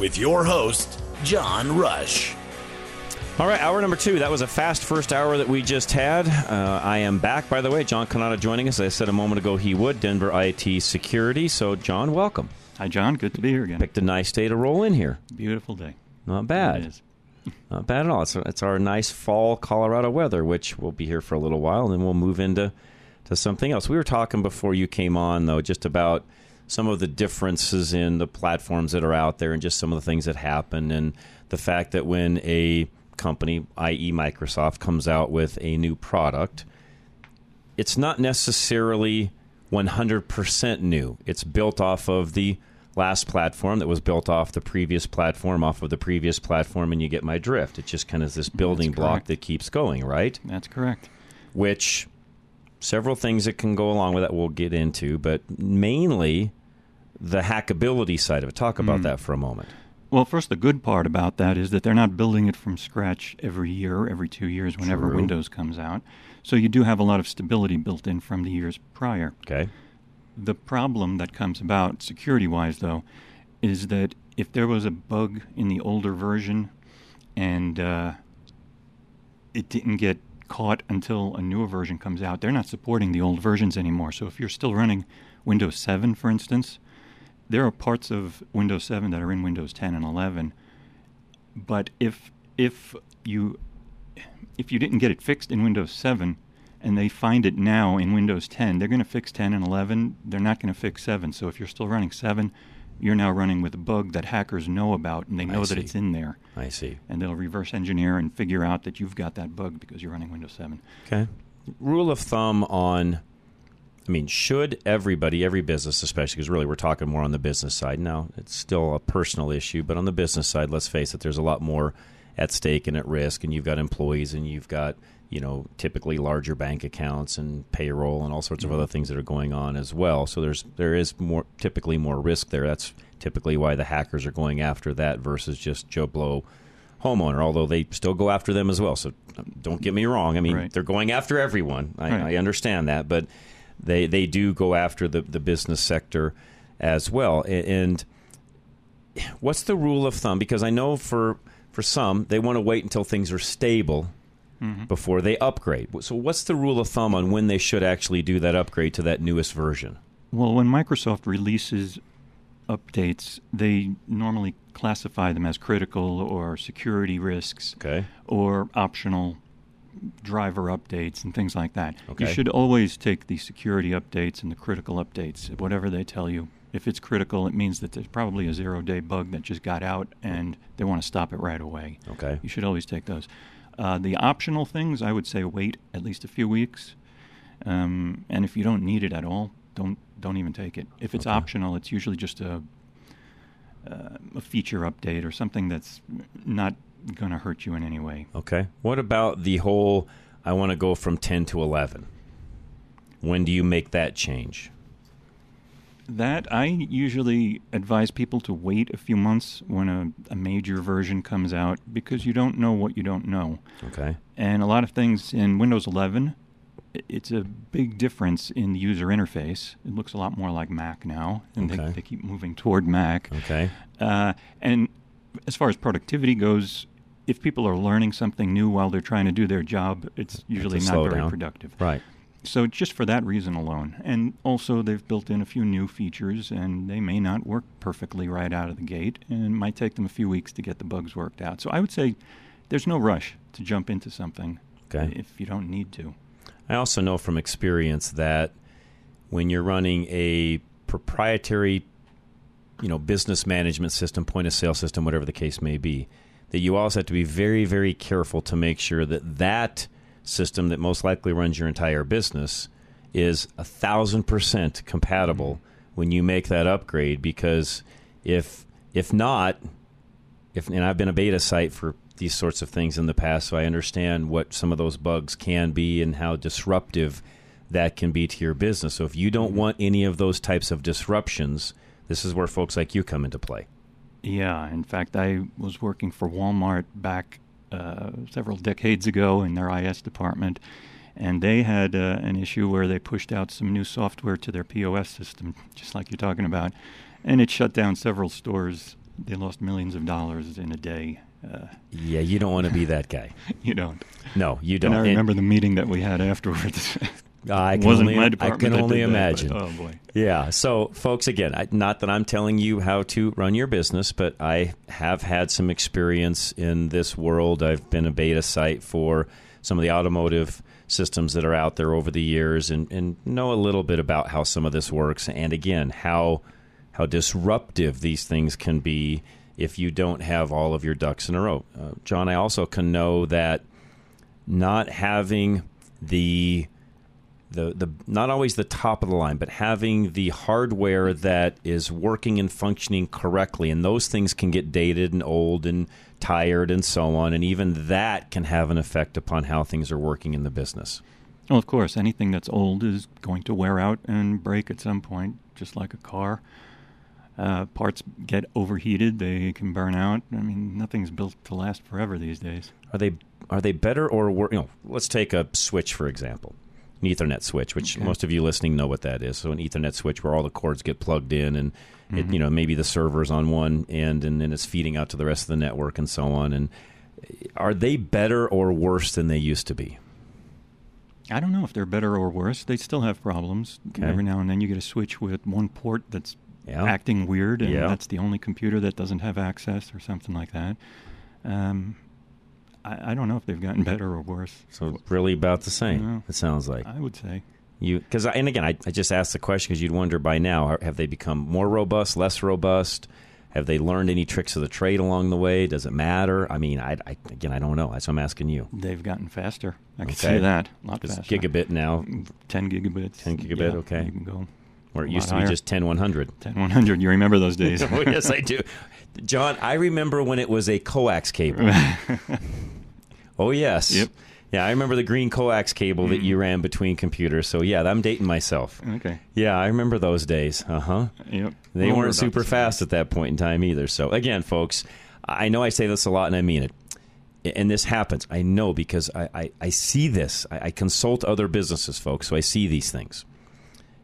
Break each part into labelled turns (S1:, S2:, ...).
S1: With your host, John Rush.
S2: All right, hour number two. That was a fast first hour that we just had. Uh, I am back, by the way. John Canada joining us. I said a moment ago he would. Denver IT Security. So, John, welcome.
S3: Hi, John. Good to be here again.
S2: Picked a nice day to roll in here.
S3: Beautiful day.
S2: Not bad.
S3: It is.
S2: Not bad at all. It's, it's our nice fall Colorado weather, which will be here for a little while, and then we'll move into to something else. We were talking before you came on, though, just about some of the differences in the platforms that are out there and just some of the things that happen, and the fact that when a company, i.e., Microsoft, comes out with a new product, it's not necessarily 100% new. It's built off of the last platform that was built off the previous platform, off of the previous platform, and you get my drift. It's just kind of this building block that keeps going, right?
S3: That's correct.
S2: Which several things that can go along with that we'll get into, but mainly the hackability side of it. Talk about that for a moment.
S3: Well, first, the good part about that is that they're not building it from scratch every year, every two years, whenever
S2: True.
S3: Windows comes out. So you do have a lot of stability built in from the years prior.
S2: Okay.
S3: The problem that comes about, security wise, though, is that if there was a bug in the older version and uh, it didn't get caught until a newer version comes out, they're not supporting the old versions anymore. So if you're still running Windows 7, for instance, there are parts of Windows 7 that are in Windows 10 and 11. But if if you if you didn't get it fixed in Windows 7 and they find it now in Windows 10, they're going to fix 10 and 11. They're not going to fix 7. So if you're still running 7, you're now running with a bug that hackers know about and they
S2: I
S3: know that
S2: see.
S3: it's in there.
S2: I see.
S3: And they'll reverse engineer and figure out that you've got that bug because you're running Windows 7.
S2: Okay. Rule of thumb on, I mean, should everybody, every business, especially because really we're talking more on the business side now, it's still a personal issue, but on the business side, let's face it, there's a lot more at stake and at risk, and you've got employees and you've got, you know, typically larger bank accounts and payroll and all sorts of mm-hmm. other things that are going on as well. So there's there is more typically more risk there. That's typically why the hackers are going after that versus just Joe Blow homeowner, although they still go after them as well. So don't get me wrong. I mean,
S3: Right.
S2: they're going after everyone. I,
S3: Right.
S2: I understand that, but they they do go after the, the business sector as well. And what's the rule of thumb? Because I know for for some they want to wait until things are stable mm-hmm. before they upgrade. So what's the rule of thumb on when they should actually do that upgrade to that newest version?
S3: Well, when Microsoft releases updates, they normally classify them as critical or security risks
S2: Okay.
S3: or optional driver updates and things like that.
S2: Okay.
S3: You should always take the security updates and the critical updates, whatever they tell you. If it's critical, it means that there's probably a zero day bug that just got out and they want to stop it right away.
S2: Okay.
S3: You should always take those. Uh, the optional things, I would say wait at least a few weeks. Um, and if you don't need it at all, don't don't even take it. If it's optional, it's usually just a uh, a feature update or something that's not going to hurt you in any way.
S2: Okay. What about the whole I want to go from 10 to 11? When do you make that change?
S3: That I usually advise people to wait a few months when a, a major version comes out because you don't know what you don't know.
S2: Okay.
S3: And a lot of things in Windows 11, it's a big difference in the user interface. It looks a lot more like Mac now, and
S2: Okay.
S3: they, they keep moving toward Mac.
S2: Okay.
S3: Uh, and as far as productivity goes, if people are learning something new while they're trying to do their job, it's usually
S2: a
S3: not very
S2: slowdown.
S3: productive.
S2: Right.
S3: so just for that reason alone, and also they've built in a few new features, and they may not work perfectly right out of the gate, and it might take them a few weeks to get the bugs worked out. So I would say there's no rush to jump into something
S2: Okay.
S3: if you don't need to.
S2: I also know from experience that when you're running a proprietary, you know, business management system, point of sale system, whatever the case may be, that you also have to be very, very careful to make sure that that system that most likely runs your entire business is a thousand percent compatible mm-hmm. when you make that upgrade. Because if if not, if and I've been a beta site for these sorts of things in the past, so I understand what some of those bugs can be and how disruptive that can be to your business. So if you don't mm-hmm. want any of those types of disruptions, this is where folks like you come into play.
S3: Yeah, in fact, I was working for Walmart back uh, several decades ago in their IS department, and they had uh, an issue where they pushed out some new software to their POS system, just like you're talking about, and it shut down several stores. They lost millions of dollars in a day. Uh,
S2: Yeah, you don't want to be that guy.
S3: you don't.
S2: No, you don't.
S3: And I
S2: And
S3: remember the meeting that we had afterwards.
S2: I can
S3: wasn't
S2: only,
S3: my
S2: I can only
S3: did that,
S2: imagine.
S3: but, oh boy.
S2: Yeah. So, folks, again, I, not that I'm telling you how to run your business, but I have had some experience in this world. I've been a beta site for some of the automotive systems that are out there over the years and, and know a little bit about how some of this works. And again, how how disruptive these things can be if you don't have all of your ducks in a row. Uh, John, I also can know that not having the the the not always the top of the line, but having the hardware that is working and functioning correctly, and those things can get dated and old and tired and so on, and even that can have an effect upon how things are working in the business.
S3: Well, of course, anything that's old is going to wear out and break at some point, just like a car. Uh, parts get overheated; they can burn out. I mean, nothing's built to last forever these days.
S2: Are they are they better or worse? You know, let's take a switch for example, an Ethernet switch, which
S3: Okay.
S2: most of you listening know what that is. So an Ethernet switch where all the cords get plugged in, and it,
S3: Mhm.
S2: you know maybe the server's on one end, and then it's feeding out to the rest of the network and so on. And are they better or worse than they used to be?
S3: I don't know if they're better or worse. They still have problems.
S2: Okay.
S3: Every now and then, you get a switch with one port that's
S2: Yeah.
S3: acting weird, and
S2: Yeah.
S3: that's the only computer that doesn't have access, or something like that. Um, I, I don't know if they've gotten better or worse.
S2: So really about the same.
S3: No.
S2: It sounds like
S3: I would say.
S2: you because and again I, I just asked the question because you'd wonder by now have they become more robust, less robust? Have they learned any tricks of the trade along the way? Does it matter? I mean, I, I again I don't know. That's why I'm asking you.
S3: They've gotten faster. I can
S2: Okay.
S3: say that. A lot
S2: It's
S3: faster.
S2: gigabit now.
S3: 10 gigabits.
S2: 10 gigabit,
S3: Yeah,
S2: okay.
S3: You can go.
S2: Where it used to
S3: lot
S2: be just 10 100.
S3: 10 100. You remember those days.
S2: oh, yes, I do. John, I remember when it was a coax cable. oh, yes.
S3: Yep.
S2: Yeah, I remember the green coax cable that you ran between computers. So, yeah, I'm dating myself.
S3: okay.
S2: Yeah, I remember those days. Uh huh.
S3: Yep.
S2: They
S3: we're
S2: weren't super fast at that point in time either. So, again, folks, I know I say this a lot and I mean it. And this happens. I know because I, I, I see this. I, I consult other businesses, folks, so I see these things.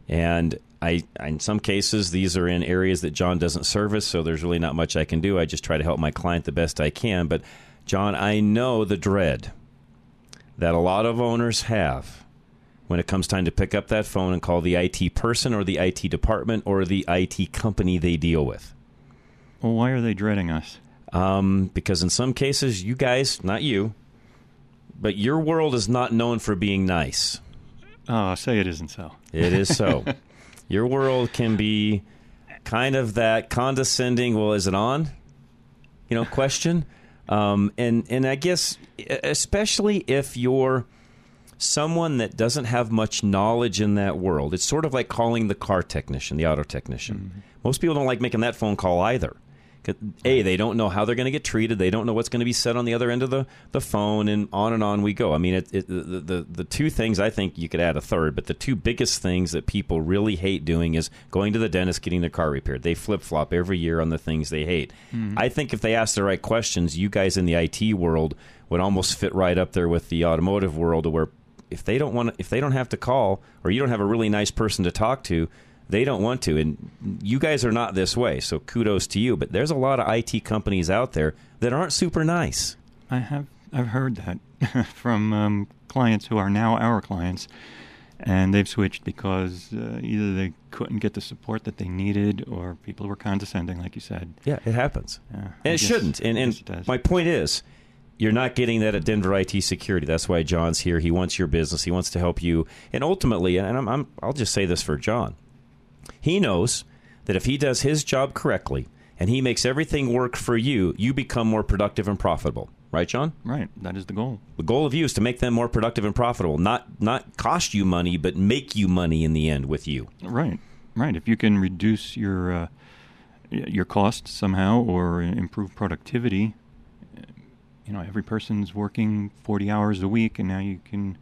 S2: And I, in some cases, these are in areas that John doesn't service, so there's really not much I can do. I just try to help my client the best I can. But, John, I know the dread that a lot of owners have when it comes time to pick up that phone and call the IT person or the IT department or the IT company they deal with.
S3: Well, why are they dreading us?
S2: Um, because in some cases, you guys, not you, but your world is not known for being nice.
S3: Oh, say it isn't so.
S2: It is so. your world can be kind of that condescending. Well, is it on? You know, question. Um, and and I guess especially if you're someone that doesn't have much knowledge in that world, it's sort of like calling the car technician, the auto technician. Most people don't like making that phone call either. A, they don't know how they're going to get treated. They don't know what's going to be said on the other end of the, the phone, and on and on we go. I mean, it, it, the, the, the two things I think you could add a third, but the two biggest things that people really hate doing is going to the dentist, getting their car repaired. They flip flop every year on the things they hate. Mm-hmm. I think if they ask the right questions, you guys in the IT world would almost fit right up there with the automotive world, where if they don't want, if they don't have to call, or you don't have a really nice person to talk to, they don't want to. And you guys are not this way, so kudos to you. But there's a lot of IT companies out there that aren't super nice.
S3: I have I've heard that from um, clients who are now our clients, and they've switched because uh, either they couldn't get the support that they needed, or people were condescending, like you said.
S2: Yeah, it happens,
S3: Yeah,
S2: and
S3: I
S2: it
S3: guess-
S2: shouldn't. And, and my point is, you're not getting that at Denver IT Security. That's why John's here. He wants your business. He wants to help you. And ultimately, and I'm, I'm I'll just say this for John. He knows that if he does his job correctly and he makes everything work for you, you become more productive and profitable. Right, John?
S3: Right, that is the goal.
S2: The goal of you is to make them more productive and profitable, not not cost you money, but make you money in the end with you.
S3: Right, right. If you can reduce your uh, your costs somehow or improve productivity, you know, every person's working 40 hours a week, and now you can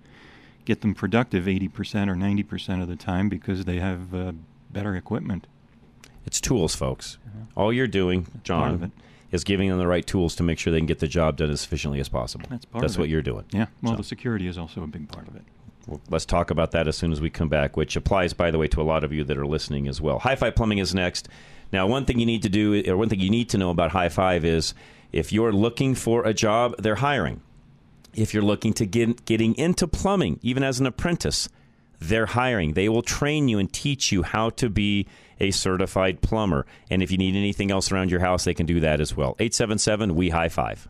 S3: get them productive 80% or 90% of the time because they have uh, better equipment.
S2: It's tools, folks. All you're doing, John, is giving them the right tools to make sure they can get the job done as efficiently as possible.
S3: That's part
S2: That's what
S3: it.
S2: you're doing.
S3: Yeah, well,
S2: So-
S3: the security is also a big part of it.
S2: Well, let's talk about that as soon as we come back, which applies, by the way, to a lot of you that are listening as well. High Five Plumbing is next. Now, one thing you need to do, or one thing you need to know about High Five is if you're looking for a job, they're hiring. If you're looking to get getting into plumbing, even as an apprentice, they're hiring. They will train you and teach you how to be a certified plumber. And if you need anything else around your house, they can do that as well. 877 We High Five.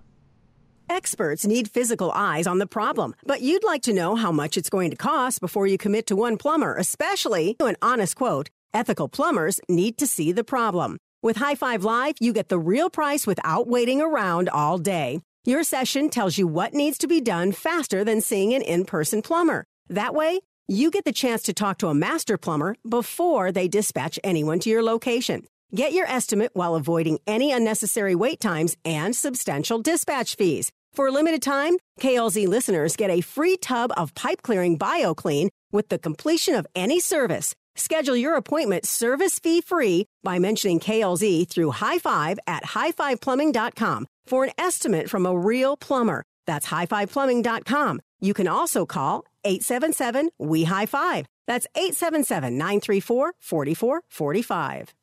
S4: Experts need physical eyes on the problem, but you'd like to know how much it's going to cost before you commit to one plumber, especially to an honest quote. Ethical plumbers need to see the problem. With High Five Live, you get the real price without waiting around all day. Your session tells you what needs to be done faster than seeing an in person plumber. That way, you get the chance to talk to a master plumber before they dispatch anyone to your location. Get your estimate while avoiding any unnecessary wait times and substantial dispatch fees. For a limited time, KLZ listeners get a free tub of pipe clearing BioClean with the completion of any service. Schedule your appointment service fee free by mentioning KLZ through High Five at highfiveplumbing.com for an estimate from a real plumber. That's highfiveplumbing.com. You can also call 877 We High Five. That's 877 934 4445.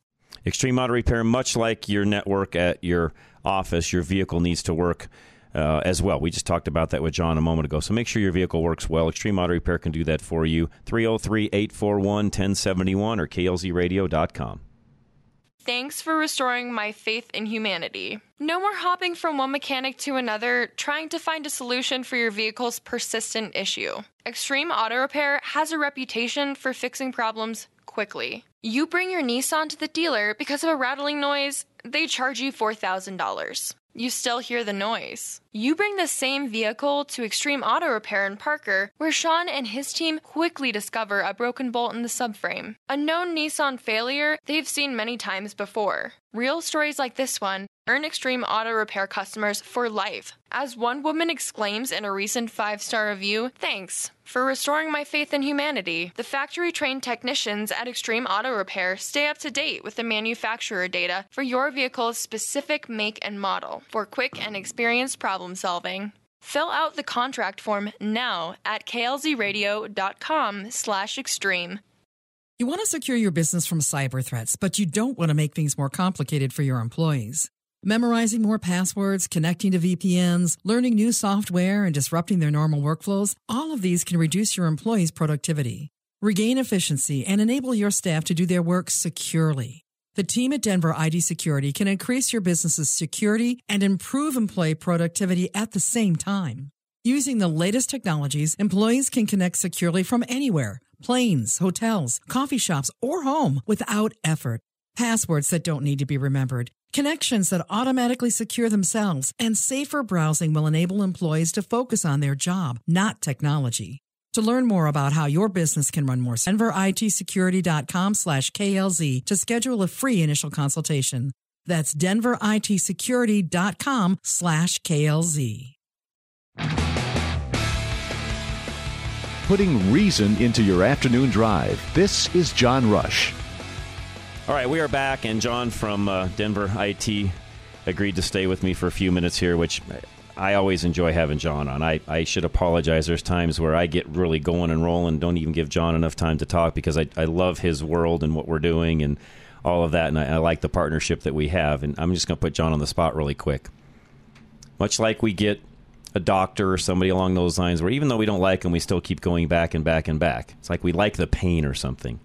S2: Extreme Auto Repair, much like your network at your office, your vehicle needs to work uh, as well. We just talked about that with John a moment ago. So make sure your vehicle works well. Extreme Auto Repair can do that for you. 303 841 1071 or klzradio.com.
S5: Thanks for restoring my faith in humanity. No more hopping from one mechanic to another, trying to find a solution for your vehicle's persistent issue. Extreme Auto Repair has a reputation for fixing problems quickly. You bring your Nissan to the dealer because of a rattling noise, they charge you $4,000. You still hear the noise. You bring the same vehicle to Extreme Auto Repair in Parker, where Sean and his team quickly discover a broken bolt in the subframe. A known Nissan failure they've seen many times before. Real stories like this one earn Extreme Auto Repair customers for life. As one woman exclaims in a recent five star review, thanks for restoring my faith in humanity. The factory trained technicians at Extreme Auto Repair stay up to date with the manufacturer data for your vehicle's specific make and model for quick and experienced problem solving. Fill out the contract form now at klzradio.com slash extreme.
S6: You want to secure your business from cyber threats, but you don't want to make things more complicated for your employees. Memorizing more passwords, connecting to VPNs, learning new software, and disrupting their normal workflows, all of these can reduce your employees' productivity. Regain efficiency and enable your staff to do their work securely. The team at Denver IT Security can increase your business's security and improve employee productivity at the same time. Using the latest technologies, employees can connect securely from anywhere planes, hotels, coffee shops, or home without effort. Passwords that don't need to be remembered, connections that automatically secure themselves, and safer browsing will enable employees to focus on their job, not technology. To learn more about how your business can run more, denveritsecurity.com slash KLZ to schedule a free initial consultation. That's denveritsecurity.com slash KLZ.
S7: Putting reason into your afternoon drive. This is John Rush.
S2: All right, we are back, and John from uh, Denver IT agreed to stay with me for a few minutes here, which I always enjoy having John on. I, I should apologize. There's times where I get really going and rolling, don't even give John enough time to talk because I, I love his world and what we're doing and all of that, and I, I like the partnership that we have. And I'm just going to put John on the spot really quick. Much like we get a doctor or somebody along those lines where even though we don't like them, we still keep going back and back and back. It's like we like the pain or something.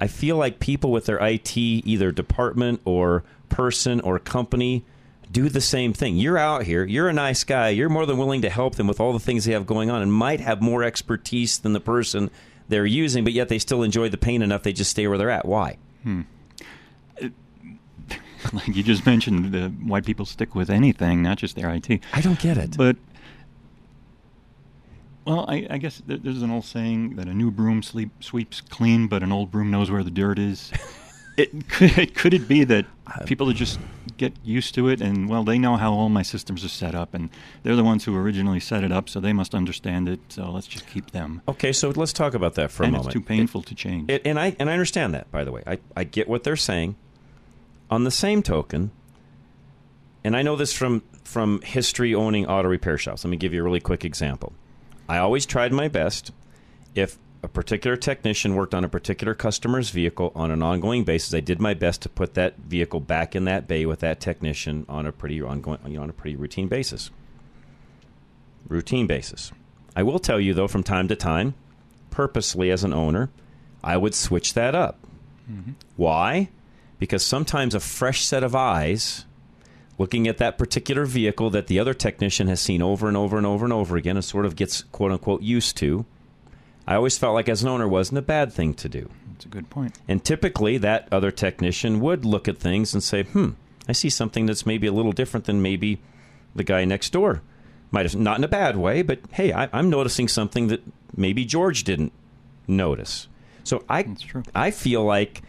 S2: I feel like people with their IT, either department or person or company, do the same thing. You're out here, you're a nice guy, you're more than willing to help them with all the things they have going on and might have more expertise than the person they're using, but yet they still enjoy the pain enough they just stay where they're at. Why?
S3: Hmm. Like you just mentioned, the, why people stick with anything, not just their IT.
S2: I don't get it.
S3: But well, I, I guess there's an old saying that a new broom sleep, sweeps clean, but an old broom knows where the dirt is. it could, could it be that people are just get used to it, and well, they know how all my systems are set up, and they're the ones who originally set it up, so they must understand it. So let's just keep them.
S2: Okay, so let's talk about that for
S3: and
S2: a moment.
S3: It's too painful
S2: it,
S3: to change.
S2: It, and I and I understand that. By the way, I I get what they're saying. On the same token, and I know this from from history owning auto repair shops. Let me give you a really quick example. I always tried my best if a particular technician worked on a particular customer's vehicle on an ongoing basis. I did my best to put that vehicle back in that bay with that technician on a pretty ongoing, you know, on a pretty routine basis. Routine basis. I will tell you though, from time to time, purposely as an owner, I would switch that up. Mm-hmm. Why? Because sometimes a fresh set of eyes looking at that particular vehicle that the other technician has seen over and over and over and over again and sort of gets quote unquote used to. I always felt like as an owner wasn't a bad thing to do.
S3: That's a good point.
S2: And typically that other technician would look at things and say, "Hmm, I see something that's maybe a little different than maybe the guy next door." Might have not in a bad way, but hey, I, am noticing something that maybe George didn't notice. So I, I feel like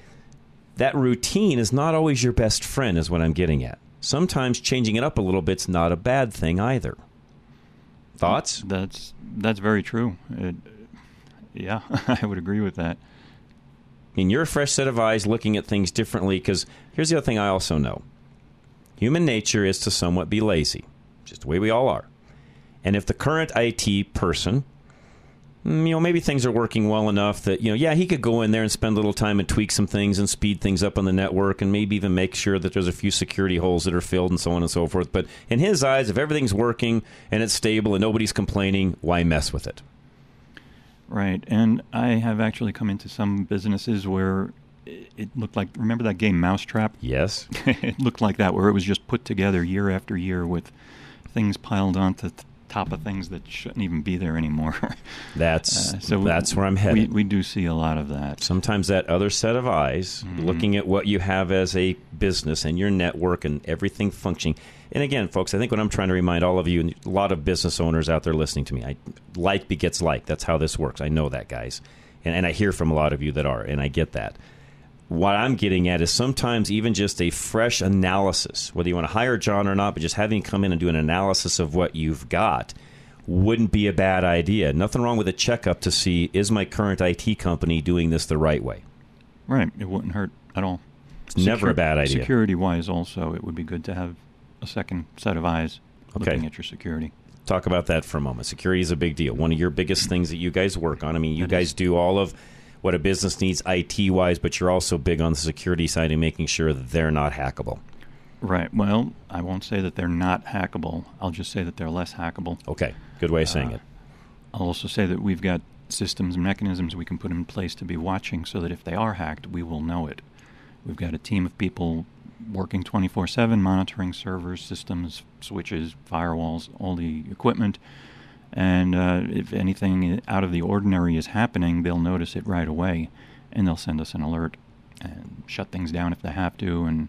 S2: that routine is not always your best friend, is what I'm getting at sometimes changing it up a little bit's not a bad thing either. Thoughts?
S3: That's that's very true. It, yeah, I would agree with that.
S2: I mean, you're a fresh set of eyes looking at things differently because here's the other thing I also know human nature is to somewhat be lazy, just the way we all are. And if the current IT person Mm, you know, maybe things are working well enough that, you know, yeah, he could go in there and spend a little time and tweak some things and speed things up on the network and maybe even make sure that there's a few security holes that are filled and so on and so forth. But in his eyes, if everything's working and it's stable and nobody's complaining, why mess with it?
S3: Right. And I have actually come into some businesses where it looked like remember that game Mousetrap?
S2: Yes.
S3: it looked like that where it was just put together year after year with things piled onto th- top of things that shouldn't even be there anymore.
S2: that's uh, so that's where I'm headed.
S3: We, we, do see a lot of that.
S2: Sometimes that other set of eyes, mm-hmm. looking at what you have as a business and your network and everything functioning. And again, folks, I think what I'm trying to remind all of you, and a lot of business owners out there listening to me, I, like begets like. That's how this works. I know that, guys, and, and I hear from a lot of you that are, and I get that what I'm getting at is sometimes even just a fresh analysis, whether you want to hire John or not, but just having him come in and do an analysis of what you've got wouldn't be a bad idea. Nothing wrong with a checkup to see is my current IT company doing this the right way.
S3: Right. It wouldn't hurt at all.
S2: It's Secur- never a bad idea.
S3: Security wise, also, it would be good to have a second set of eyes okay. looking at your security.
S2: Talk about that for a moment. Security is a big deal. One of your biggest things that you guys work on. I mean, you that guys is. do all of what a business needs IT wise, but you're also big on the security side and making sure that they're not hackable.
S3: Right. Well, I won't say that they're not hackable. I'll just say that they're less hackable.
S2: Okay. Good way of saying
S3: uh,
S2: it.
S3: I'll also say that we've got systems and mechanisms we can put in place to be watching so that if they are hacked, we will know it. We've got a team of people working 24 7, monitoring servers, systems, switches, firewalls, all the equipment and uh, if anything out of the ordinary is happening, they'll notice it right away, and they'll send us an alert and shut things down if they have to, and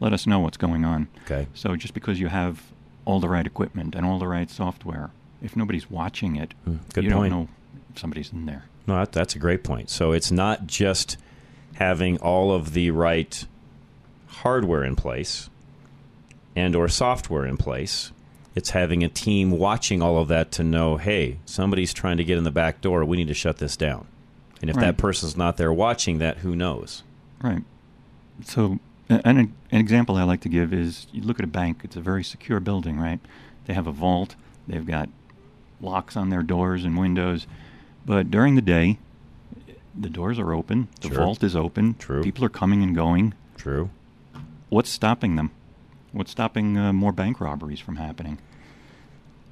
S3: let us know what's going on.
S2: Okay.
S3: So just because you have all the right equipment and all the right software, if nobody's watching it,
S2: mm,
S3: you
S2: point.
S3: don't know if somebody's in there.
S2: No, that, that's a great point. So it's not just having all of the right hardware in place and or software in place it's having a team watching all of that to know, hey, somebody's trying to get in the back door. We need to shut this down. And if right. that person's not there watching that, who knows?
S3: Right. So, an, an example I like to give is you look at a bank, it's a very secure building, right? They have a vault, they've got locks on their doors and windows. But during the day, the doors are open, the
S2: sure.
S3: vault is open,
S2: True.
S3: people are coming and going.
S2: True.
S3: What's stopping them? What's stopping uh, more bank robberies from happening?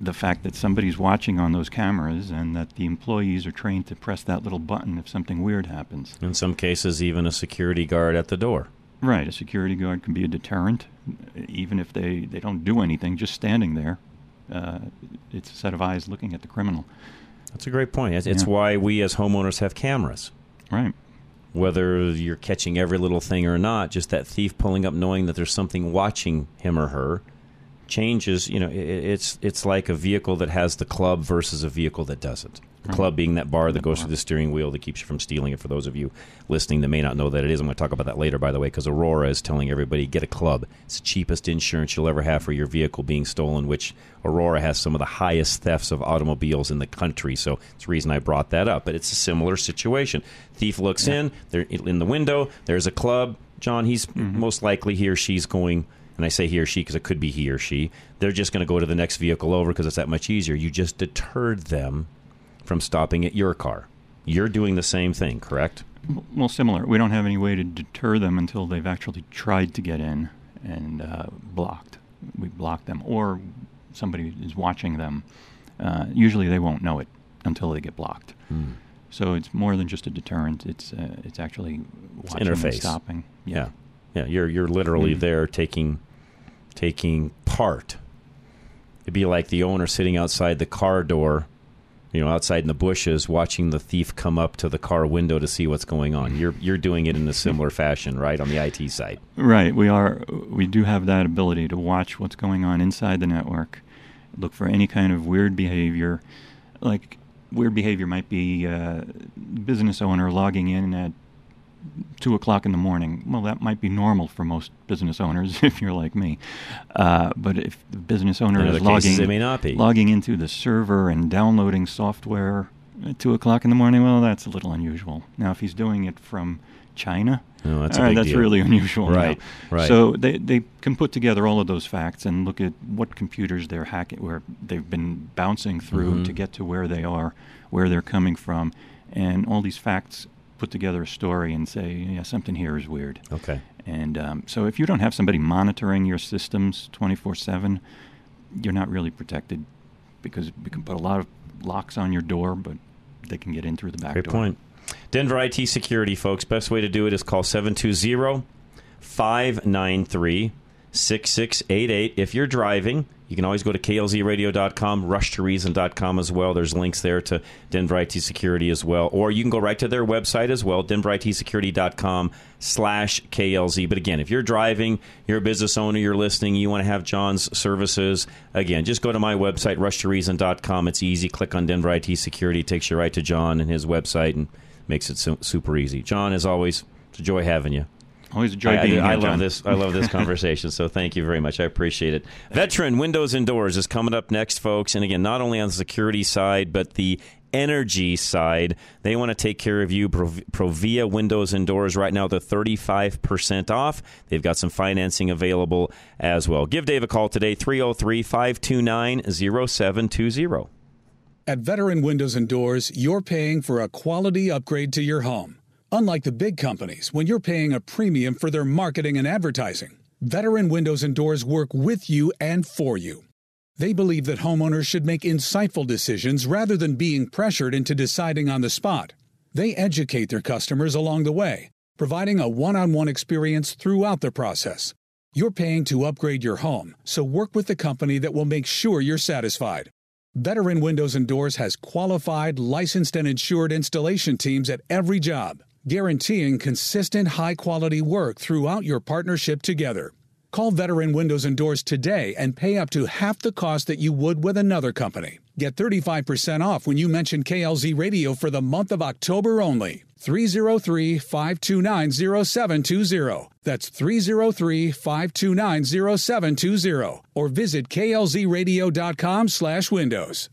S3: the fact that somebody's watching on those cameras and that the employees are trained to press that little button if something weird happens.
S2: In some cases, even a security guard at the door.
S3: Right, a security guard can be a deterrent, even if they, they don't do anything, just standing there. Uh, it's a set of eyes looking at the criminal.
S2: That's a great point. It's, it's
S3: Yeah.
S2: why we as homeowners have cameras.
S3: Right.
S2: Whether you're catching every little thing or not, just that thief pulling up knowing that there's something watching him or her changes. You know, i- i it's it's like a vehicle that has the club versus a vehicle that doesn't. The
S3: Right.
S2: club being that bar that goes through the steering wheel that keeps you from stealing it. For those of you listening that may not know that it is, I'm going to talk about that later, by the way, because Aurora is telling everybody get a club. It's the cheapest insurance you'll ever have for your vehicle being stolen. Which Aurora has some of the highest thefts of automobiles in the country. So it's the reason I brought that up. But it's a similar situation. Thief looks in, they're in the window. There's a club. John, he's mm-hmm. most likely he or she's going and I say he or she because it could be he or she, they're just going to go to the next vehicle over because it's that much easier. You just deterred them from stopping at your car. You're doing the same thing, correct?
S3: Well, similar. We don't have any way to deter them until they've actually tried to get in and uh, blocked. We block them, or somebody is watching them. Uh, usually, they won't know it until they get blocked.
S2: Hmm.
S3: So it's more than just a deterrent. It's uh, it's actually
S2: It's
S3: watching and
S2: interface.
S3: stopping.
S2: Yeah. yeah, You're you're literally
S3: Mhm.
S2: there taking taking part. It'd be like the owner sitting outside the car door, you know, outside in the bushes, watching the thief come up to the car window to see what's going on. You're you're doing it in a similar fashion, right, on the IT side.
S3: Right. We are. We do have that ability to watch what's going on inside the network, look for any kind of weird behavior, like weird behavior might be uh, business owner logging in at two o'clock in the morning. Well, that might be normal for most business owners if you're like me. Uh, but if the business owner
S2: In
S3: is logging
S2: it may not be.
S3: logging into the server and downloading software at two o'clock in the morning, well, that's a little unusual. Now, if he's doing it from China,
S2: Oh, that's
S3: right, that's really unusual. now.
S2: Right, right.
S3: So they they can put together all of those facts and look at what computers they're hacking, where they've been bouncing through
S2: Mhm.
S3: to get to where they are, where they're coming from, and all these facts put together a story and say, yeah, something here is weird.
S2: Okay.
S3: And um, so if you don't have somebody monitoring your systems 24 7, you're not really protected because we can put a lot of locks on your door, but they can get in through the back
S2: Great
S3: door.
S2: point. Denver IT Security, folks. Best way to do it is call 720 593 6688. If you're driving, you can always go to klzradio.com, rushtoreason.com as well. There's links there to Denver IT Security as well. Or you can go right to their website as well, denveritsecurity.com slash KLZ. But again, if you're driving, you're a business owner, you're listening, you want to have John's services, again, just go to my website, rushtoreason.com. It's easy. Click on Denver IT Security. It takes you right to John and his website and makes it super easy. John, as always, it's a joy having you.
S3: Always a joy
S2: I,
S3: being
S2: I, I love
S3: John.
S2: this. I love this conversation. So thank you very much. I appreciate it. Veteran Windows and Doors is coming up next, folks. And again, not only on the security side, but the energy side. They want to take care of you. Provia Windows and Doors right now, they're 35% off. They've got some financing available as well. Give Dave a call today, 303 529 0720.
S8: At Veteran Windows and Doors, you're paying for a quality upgrade to your home. Unlike the big companies, when you're paying a premium for their marketing and advertising, Veteran Windows and Doors work with you and for you. They believe that homeowners should make insightful decisions rather than being pressured into deciding on the spot. They educate their customers along the way, providing a one on one experience throughout the process. You're paying to upgrade your home, so work with the company that will make sure you're satisfied. Veteran Windows and Doors has qualified, licensed, and insured installation teams at every job, guaranteeing consistent, high quality work throughout your partnership together. Call Veteran Windows and Doors today and pay up to half the cost that you would with another company. Get 35% off when you mention KLZ Radio for the month of October only. 303 529 0720. That's 303 529 0720. Or visit klzradio.com slash windows.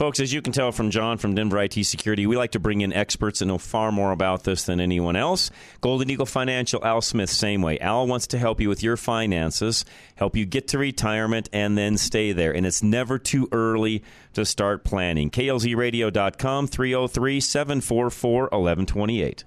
S2: Folks, as you can tell from John from Denver IT Security, we like to bring in experts that know far more about this than anyone else. Golden Eagle Financial, Al Smith, same way. Al wants to help you with your finances, help you get to retirement, and then stay there. And it's never too early to start planning. KLZradio.com, 303 744 1128.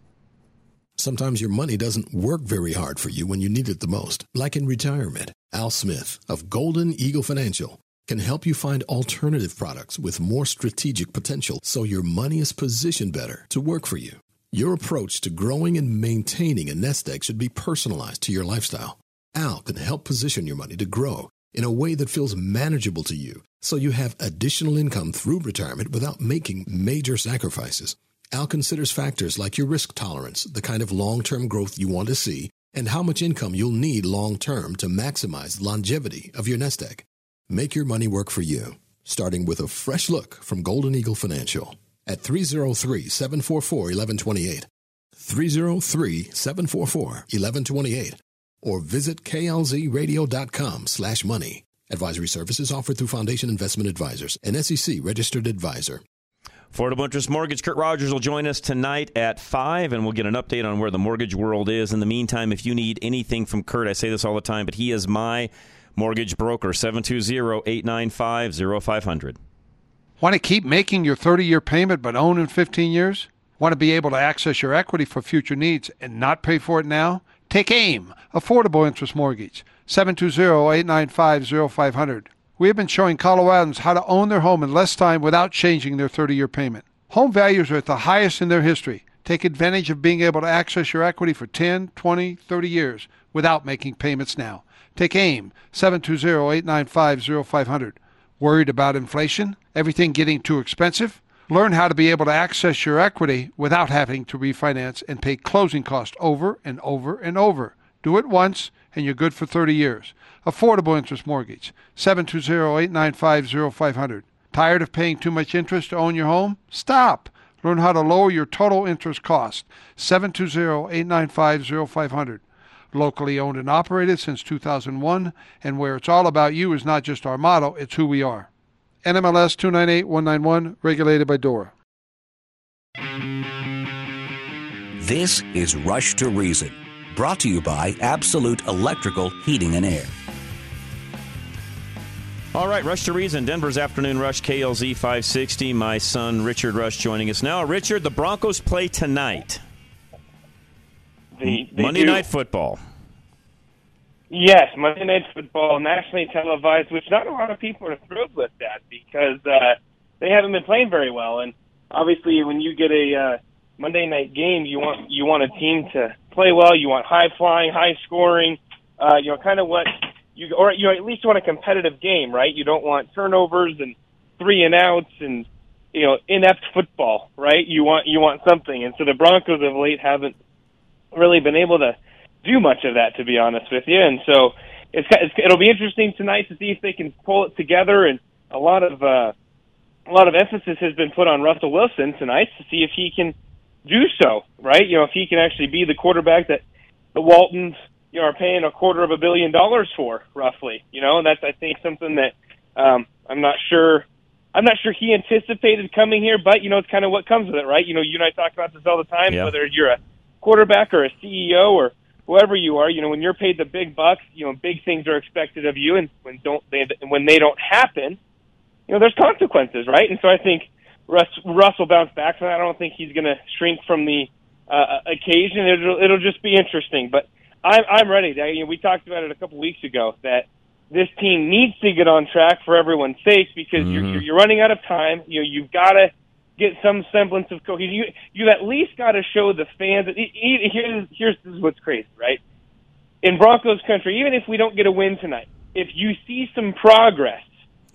S9: Sometimes your money doesn't work very hard for you when you need it the most, like in retirement. Al Smith of Golden Eagle Financial can help you find alternative products with more strategic potential so your money is positioned better to work for you. Your approach to growing and maintaining a nest egg should be personalized to your lifestyle. Al can help position your money to grow in a way that feels manageable to you so you have additional income through retirement without making major sacrifices. Al considers factors like your risk tolerance, the kind of long term growth you want to see, and how much income you'll need long term to maximize longevity of your nest egg. Make your money work for you, starting with a fresh look from Golden Eagle Financial at 303 744 1128. 303 744 1128 or visit klzradio.com slash money. Advisory services offered through Foundation Investment Advisors, an SEC registered advisor.
S2: Affordable Interest Mortgage. Kurt Rogers will join us tonight at 5, and we'll get an update on where the mortgage world is. In the meantime, if you need anything from Kurt, I say this all the time, but he is my mortgage broker, 720 895 0500.
S10: Want to keep making your 30 year payment but own in 15 years? Want to be able to access your equity for future needs and not pay for it now? Take AIM, Affordable Interest Mortgage, 720-895-0500. We have been showing Coloradans how to own their home in less time without changing their 30-year payment. Home values are at the highest in their history. Take advantage of being able to access your equity for 10, 20, 30 years without making payments now. Take AIM, 720-895-0500. Worried about inflation? Everything getting too expensive? Learn how to be able to access your equity without having to refinance and pay closing costs over and over and over. Do it once and you're good for 30 years. Affordable interest mortgage, 720-895-0500. Tired of paying too much interest to own your home? Stop. Learn how to lower your total interest cost. 720-895-0500. Locally owned and operated since 2001, and where it's all about you is not just our motto, it's who we are. NMLS 298191, regulated by DORA.
S11: This is Rush to Reason, brought to you by Absolute Electrical Heating and Air.
S2: All right, Rush to Reason, Denver's Afternoon Rush, KLZ 560. My son, Richard Rush, joining us now. Richard, the Broncos play tonight.
S12: They,
S2: Monday
S12: do.
S2: Night Football.
S12: Yes, Monday Night Football, nationally televised, which not a lot of people are thrilled with that because uh, they haven't been playing very well. And obviously, when you get a uh, Monday night game, you want you want a team to play well. You want high flying, high scoring. Uh, you know, kind of what you or you at least want a competitive game, right? You don't want turnovers and three and outs and you know inept football, right? You want you want something. And so the Broncos of late haven't really been able to do much of that, to be honest with you. And so it's, it's it'll be interesting tonight to see if they can pull it together. And a lot of uh, a lot of emphasis has been put on Russell Wilson tonight to see if he can do so. Right? You know, if he can actually be the quarterback that the Waltons you know are paying a quarter of a billion dollars for, roughly. You know, and that's I think something that um, I'm not sure. I'm not sure he anticipated coming here, but you know, it's kind of what comes with it, right? You know, you and I talk about this all the time.
S2: Yeah.
S12: Whether you're a quarterback or a CEO or whoever you are, you know, when you're paid the big bucks, you know, big things are expected of you, and when don't they, when they don't happen, you know, there's consequences, right? And so I think Russ, Russ will bounce back from that. I don't think he's going to shrink from the uh, occasion. It'll, it'll just be interesting, but I'm, I'm ready. I, you know, we talked about it a couple weeks ago that this team needs to get on track for everyone's sake because you're, you're, you're running out of time. You know, you've got to get some semblance of cohesion. You you've at least got to show the fans. That, here's here's this is what's crazy, right? In Broncos country, even if we don't get a win tonight, if you see some progress,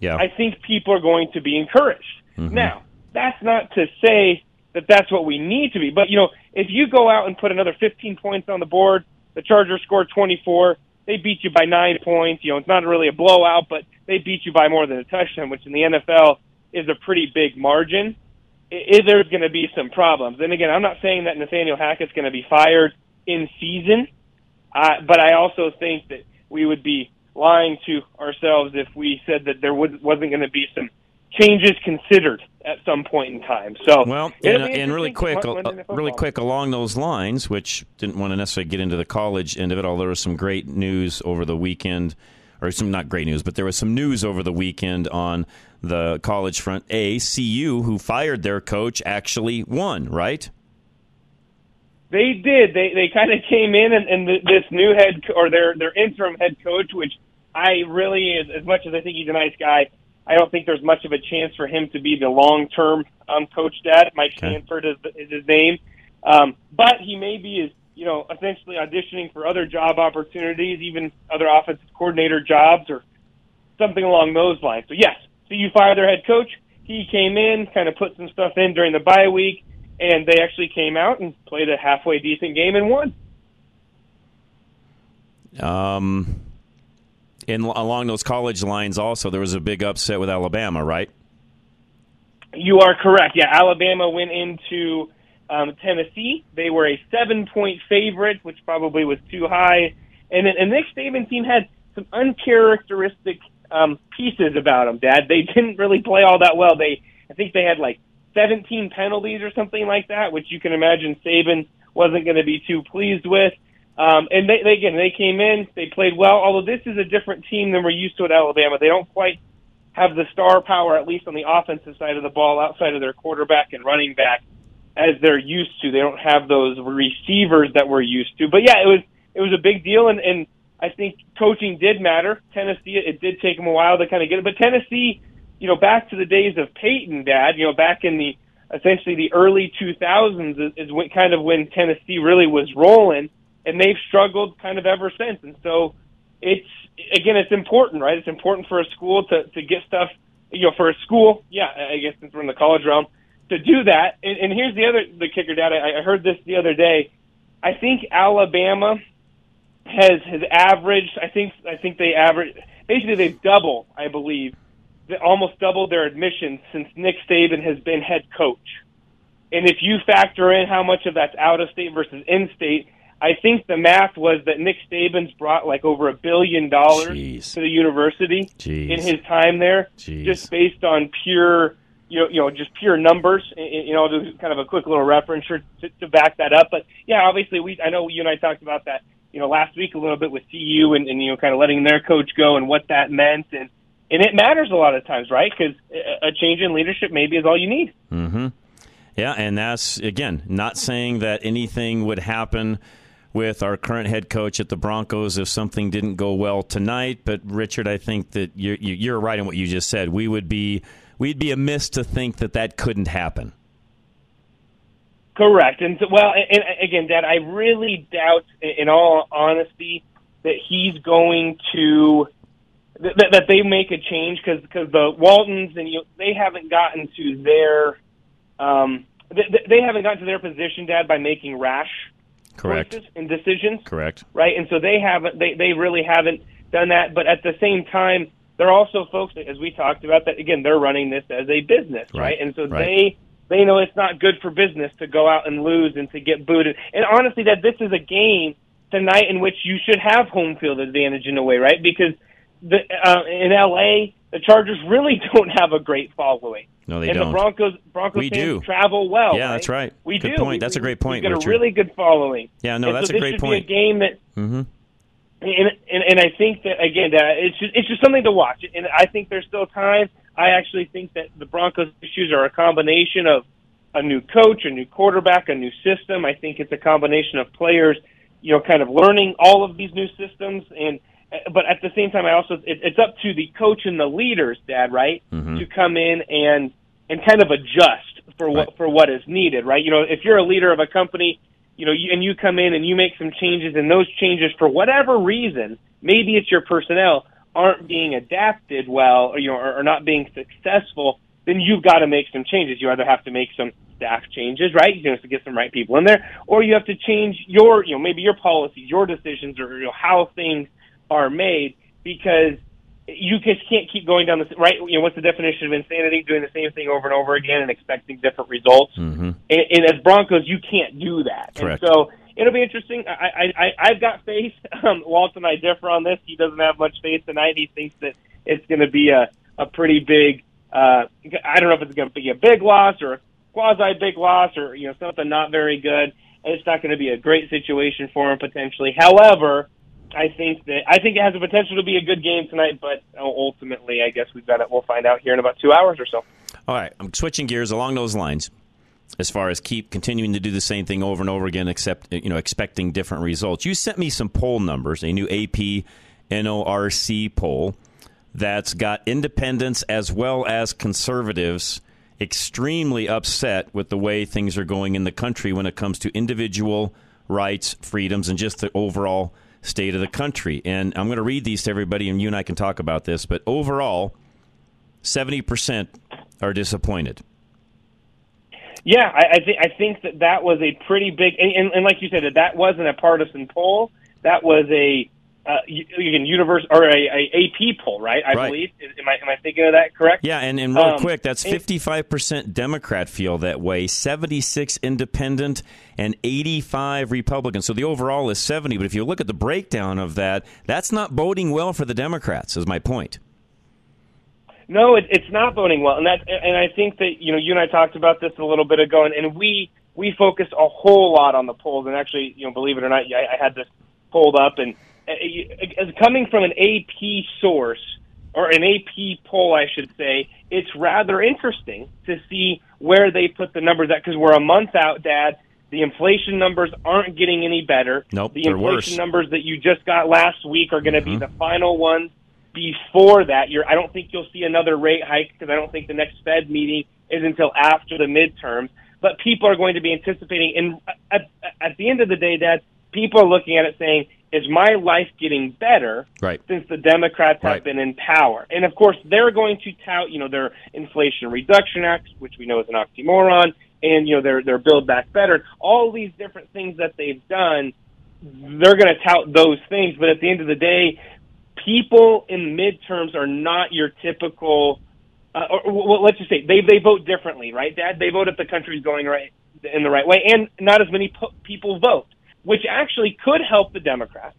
S2: Yeah.
S12: I think people are going to be encouraged.
S2: Mhm.
S12: Now, that's not to say that that's what we need to be, but you know, if you go out and put another 15 points on the board, the Chargers score 24. They beat you by nine points. You know, it's not really a blowout, but they beat you by more than a touchdown, which in the NFL is a pretty big margin. I- I- there's going to be some problems. And again, I'm not saying that Nathaniel Hackett's going to be fired in season, uh, but I also think that we would be lying to ourselves if we said that there would, wasn't going to be some changes considered at some point in time. So,
S2: Well, and, and really quick, uh,
S12: watch Monday Night
S2: really quick along those lines, which didn't want to necessarily get into the college end of it, although there was some great news over the weekend, or some not great news, but there was some news over the weekend on the college front. A CU, who fired their coach, actually won, right?
S12: They did. They they kind of came in, and, and th this new head co- or their their interim head coach, which I really, as, as much as I think he's a nice guy, I don't think there's much of a chance for him to be the long-term um, coach. Dad, Mike okay. Sanford is, is his name, um, but he may be is you know essentially auditioning for other job opportunities, even other offensive coordinator jobs or something along those lines. So yes, so you fire their head coach. He came in, kind of put some stuff in during the bye week, and they actually came out and played a halfway decent game and won.
S2: Um, in along those college lines, also there was a big upset with Alabama, right?
S12: You are correct. Yeah, Alabama went into um, Tennessee. They were a seven-point favorite, which probably was too high. And and Nick Saban team had some uncharacteristic um, pieces about them. Dad, they didn't really play all that well. They, I think they had like 17 penalties or something like that, which you can imagine Saban wasn't going to be too pleased with. Um, and they, they again, they came in, they played well. Although this is a different team than we're used to at Alabama, they don't quite have the star power, at least on the offensive side of the ball, outside of their quarterback and running back, as they're used to. They don't have those receivers that we're used to. But yeah, it was it was a big deal, and, and I think coaching did matter. Tennessee, it did take them a while to kind of get it, but Tennessee, you know, back to the days of Peyton, Dad, you know, back in the essentially the early 2000s is, is when, kind of when Tennessee really was rolling and they've struggled kind of ever since. And so it's again, it's important, right? It's important for a school to to get stuff, you know, for a school. Yeah, I guess since we're in the college realm, to do that. And, and here's the other the kicker, Dad. I, I heard this the other day. I think Alabama has has averaged. I think I think they average basically they've doubled, I believe, they almost doubled their admissions since Nick Saban has been head coach. And if you factor in how much of that's out of state versus in state, I think the math was that Nick Saban's brought like over a billion dollars to the university
S2: Jeez.
S12: in his time there,
S2: Jeez.
S12: just based on pure, you know, you know, just pure numbers. You know, just kind of a quick little reference to, to back that up. But yeah, obviously, we I know you and I talked about that, you know, last week a little bit with CU and, and you know, kind of letting their coach go and what that meant, and and it matters a lot of times, right? Because a change in leadership maybe is all you need.
S2: Mm-hmm. Yeah, and that's again not saying that anything would happen with our current head coach at the Broncos if something didn't go well tonight. But Richard, I think that you're, you're right in what you just said. We would be we'd be amiss to think that that couldn't happen.
S12: Correct, and so, well, and again, Dad, I really doubt, in all honesty, that he's going to that, that they make a change because because the Waltons and you they haven't gotten to their um they, they haven't gotten to their position, Dad, by making rash
S2: Correct.
S12: and decisions.
S2: Correct.
S12: Right, and so they haven't. They they really haven't done that. But at the same time, they're also folks, that, as we talked about, that again they're running this as a business, right? right? And so
S2: right.
S12: they they know it's not good for business to go out and lose and to get booted. And honestly, that this is a game tonight in which you should have home field advantage in a way, right? Because the uh, in LA, the Chargers really don't have a great following.
S2: No, they
S12: and
S2: don't.
S12: the Broncos Broncos
S2: we
S12: fans
S2: do.
S12: travel well.
S2: Yeah,
S12: right?
S2: that's right.
S12: We
S2: good
S12: do.
S2: Point. That's a great point.
S12: We've got
S2: Richard.
S12: a really good following.
S2: Yeah, no,
S12: and
S2: that's
S12: so
S2: a great point.
S12: Be a game that.
S2: Mm-hmm.
S12: And, and and I think that again that it's just it's just something to watch, and I think there's still time. I actually think that the Broncos' issues are a combination of a new coach, a new quarterback, a new system. I think it's a combination of players, you know, kind of learning all of these new systems and but at the same time, I also it, it's up to the coach and the leaders, Dad, right,
S2: mm-hmm.
S12: to come in and and kind of adjust for what
S2: right.
S12: for what is needed, right? You know, if you're a leader of a company, you know, you, and you come in and you make some changes, and those changes, for whatever reason, maybe it's your personnel aren't being adapted well, or you know, or, or not being successful, then you've got to make some changes. You either have to make some staff changes, right? You know, to get some right people in there, or you have to change your, you know, maybe your policies, your decisions, or you know, how things are made because you just can't keep going down this right. You know, what's the definition of insanity? Doing the same thing over and over again and expecting different results.
S2: Mm-hmm.
S12: And, and as Broncos, you can't do that.
S2: Correct.
S12: And so it'll be interesting. I, I, I've got faith. Um, Walt and I differ on this. He doesn't have much faith tonight. He thinks that it's going to be a a pretty big. Uh, I don't know if it's going to be a big loss or a quasi big loss or you know something not very good. It's not going to be a great situation for him potentially. However I think that I think it has the potential to be a good game tonight, but ultimately, I guess we've got it. We'll find out here in about two hours or so.
S2: All right, I'm switching gears along those lines. As far as keep continuing to do the same thing over and over again, except you know expecting different results. You sent me some poll numbers, a new AP NORC poll that's got independents as well as conservatives extremely upset with the way things are going in the country when it comes to individual rights, freedoms, and just the overall state of the country. And I'm going to read these to everybody, and you and I can talk about this. But overall, 70% are disappointed.
S12: Yeah, I, I, th- I think that that was a pretty big, and, and, and like you said, that that wasn't a partisan poll. That was a uh, you universe or a, a AP poll, right? I
S2: Right.
S12: believe. Am I am I thinking of that correct?
S2: Yeah, and, and real
S12: Um,
S2: quick, that's 55% Democrat feel that way, 76 independent, and 85 Republican. So the overall is 70. But if you look at the breakdown of that, that's not boding well for the Democrats, is my point.
S12: No, it, it's not voting well, and that and I think that you know you and I talked about this a little bit ago, and, and we we focused a whole lot on the polls, and actually, you know, believe it or not, I, I had this pulled up, and uh, as coming from an AP source or an AP poll, I should say, it's rather interesting to see where they put the numbers at because we're a month out, Dad. The inflation numbers aren't getting any better.
S2: Nope,
S12: the inflation numbers that you just got last week are going to
S2: Mm-hmm.
S12: be the final ones before that. You're, I don't think you'll see another rate hike because I don't think the next Fed meeting is until after the midterms. But people are going to be anticipating, and at, at the end of the day, Dad, people are looking at it saying, "Is my life getting better?"
S2: Right.
S12: since the Democrats have
S2: Right.
S12: been in power. And of course, they're going to tout, you know, their Inflation Reduction Act, which we know is an oxymoron, and you know their their Build Back Better. All these different things that they've done, they're going to tout those things. But at the end of the day, people in midterms are not your typical. Uh, or, well, let's just say they they vote differently, right, Dad? They vote if the country's going right in the right way, and not as many po- people vote, which actually could help the Democrats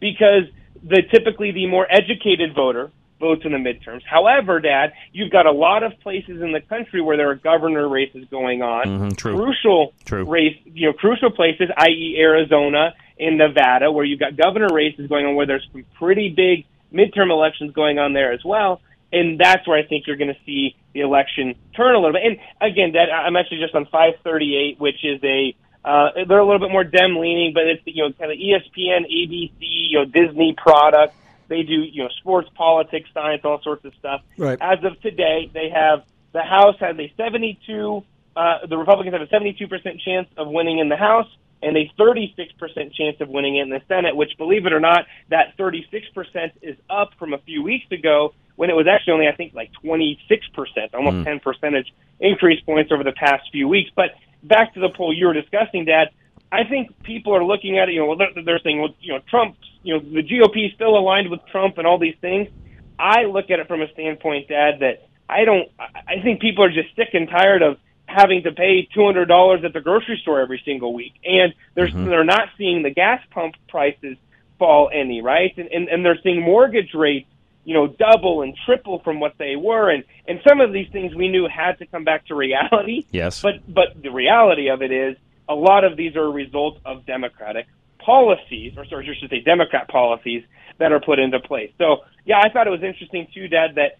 S12: because the typically the more educated voter votes in the midterms. However, Dad, you've got a lot of places in the country where there are governor races going on,
S2: Mhm, true.
S12: crucial
S2: True.
S12: race, you know, crucial places, i.e., Arizona and Nevada, where you've got governor races going on, where there's some pretty big midterm elections going on there as well. And that's where I think you're going to see the election turn a little bit. And again, that I'm actually just on 538, which is a uh, they're a little bit more Dem leaning, but it's you know kind of ESPN, ABC, you know Disney product. They do you know sports, politics, science, all sorts of stuff.
S13: Right.
S12: As of today, they have the House has a 72. Uh, the Republicans have a 72 percent chance of winning in the House and a 36 percent chance of winning it in the Senate. Which, believe it or not, that 36 percent is up from a few weeks ago when it was actually only I think like 26 percent, almost
S14: Mm.
S12: 10 percentage increase points over the past few weeks. But back to the poll you were discussing, Dad. I think people are looking at it. You know, they're, they're saying, well, you know, Trump. You know, the GOP is still aligned with Trump and all these things. I look at it from a standpoint, Dad, that I don't. I think people are just sick and tired of having to pay two hundred dollars at the grocery store every single week, and they're mm-hmm. they're not seeing the gas pump prices fall any right, and, and and they're seeing mortgage rates you know double and triple from what they were, and and some of these things we knew had to come back to reality.
S2: Yes.
S12: But but the reality of it is a lot of these are a result of Democratic policies, or sorry, I should say Democrat policies that are put into place. So yeah, I thought it was interesting too, Dad, that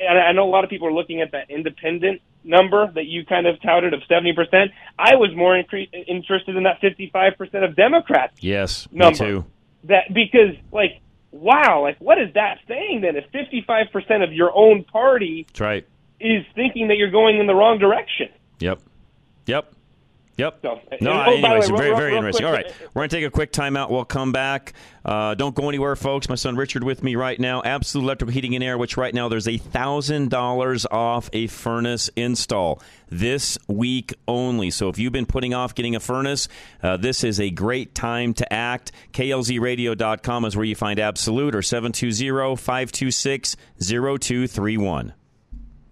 S12: and I know a lot of people are looking at that independent number that you kind of touted of 70%. I was more incre- interested in that 55% of Democrats
S2: Yes,
S12: number.
S2: me too.
S12: That because like wow, like what is that saying then if 55% of your own party
S2: That's right.
S12: is thinking that you're going in the wrong direction?
S2: Yep. Yep. Yep.
S12: So,
S2: No,
S12: oh,
S2: anyways,
S12: way,
S2: very,
S12: real-
S2: very
S12: real
S2: interesting.
S12: quick,
S2: All right, we're going to take a quick timeout. We'll come back. Uh, don't go anywhere, folks. My son Richard with me right now. Absolute Electrical Heating and Air, which right now there's a $1,000 off a furnace install this week only. So if you've been putting off getting a furnace, uh, this is a great time to act. KLZradio.com is where you find Absolute or 720 526 0231.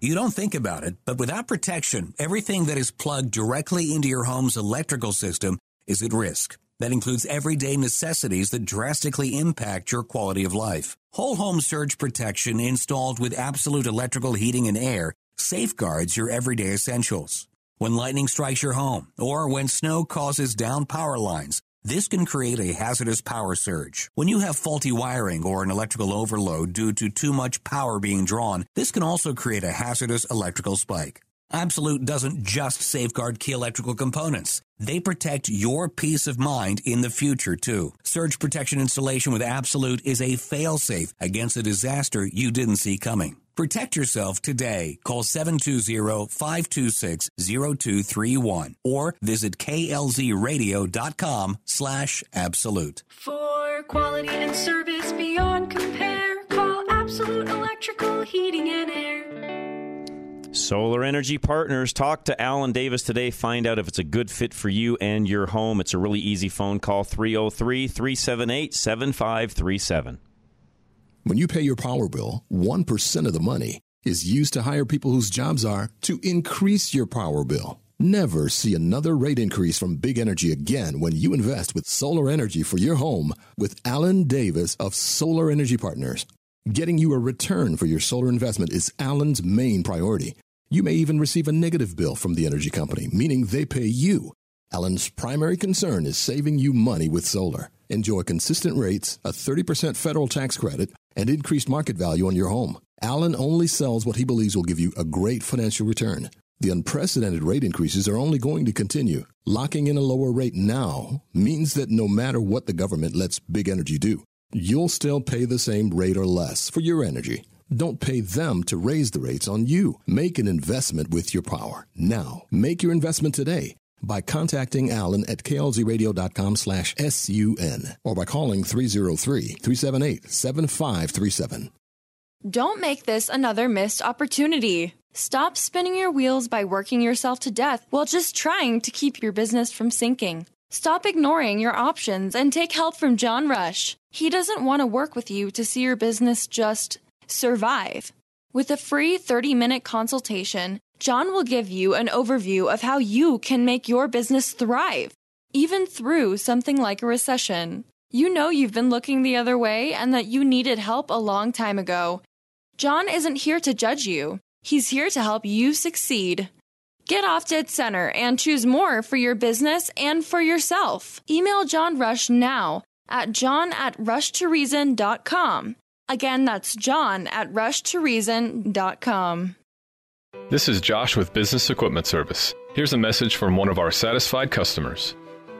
S14: You don't think about it, but without protection, everything that is plugged directly into your home's electrical system is at risk. That includes everyday necessities that drastically impact your quality of life. Whole home surge protection installed with absolute electrical heating and air safeguards your everyday essentials. When lightning strikes your home or when snow causes down power lines, this can create a hazardous power surge. When you have faulty wiring or an electrical overload due to too much power being drawn, this can also create a hazardous electrical spike. Absolute doesn't just safeguard key electrical components. They protect your peace of mind in the future, too. Surge protection installation with Absolute is a fail-safe against a disaster you didn't see coming. Protect yourself today. Call 720-526-0231 or visit klzradio.com slash absolute.
S13: For quality and service beyond compare, call Absolute Electrical Heating and Air.
S2: Solar Energy Partners. Talk to Alan Davis today. Find out if it's a good fit for you and your home. It's a really easy phone call 303 378 7537.
S9: When you pay your power bill, 1% of the money is used to hire people whose jobs are to increase your power bill. Never see another rate increase from Big Energy again when you invest with solar energy for your home with Alan Davis of Solar Energy Partners. Getting you a return for your solar investment is Alan's main priority. You may even receive a negative bill from the energy company, meaning they pay you. Alan's primary concern is saving you money with solar. Enjoy consistent rates, a 30% federal tax credit, and increased market value on your home. Alan only sells what he believes will give you a great financial return. The unprecedented rate increases are only going to continue. Locking in a lower rate now means that no matter what the government lets big energy do, you'll still pay the same rate or less for your energy. Don't pay them to raise the rates on you. Make an investment with your power. Now, make your investment today by contacting Alan at klzradio.com slash sun or by calling 303-378-7537.
S5: Don't make this another missed opportunity. Stop spinning your wheels by working yourself to death while just trying to keep your business from sinking. Stop ignoring your options and take help from John Rush. He doesn't want to work with you to see your business just survive. With a free 30 minute consultation, John will give you an overview of how you can make your business thrive, even through something like a recession. You know you've been looking the other way and that you needed help a long time ago. John isn't here to judge you, he's here to help you succeed. Get off dead center and choose more for your business and for yourself. Email John Rush now at john at rushtoreason.com. Again, that's john at rushtoreason.com.
S15: This is Josh with Business Equipment Service. Here's a message from one of our satisfied customers.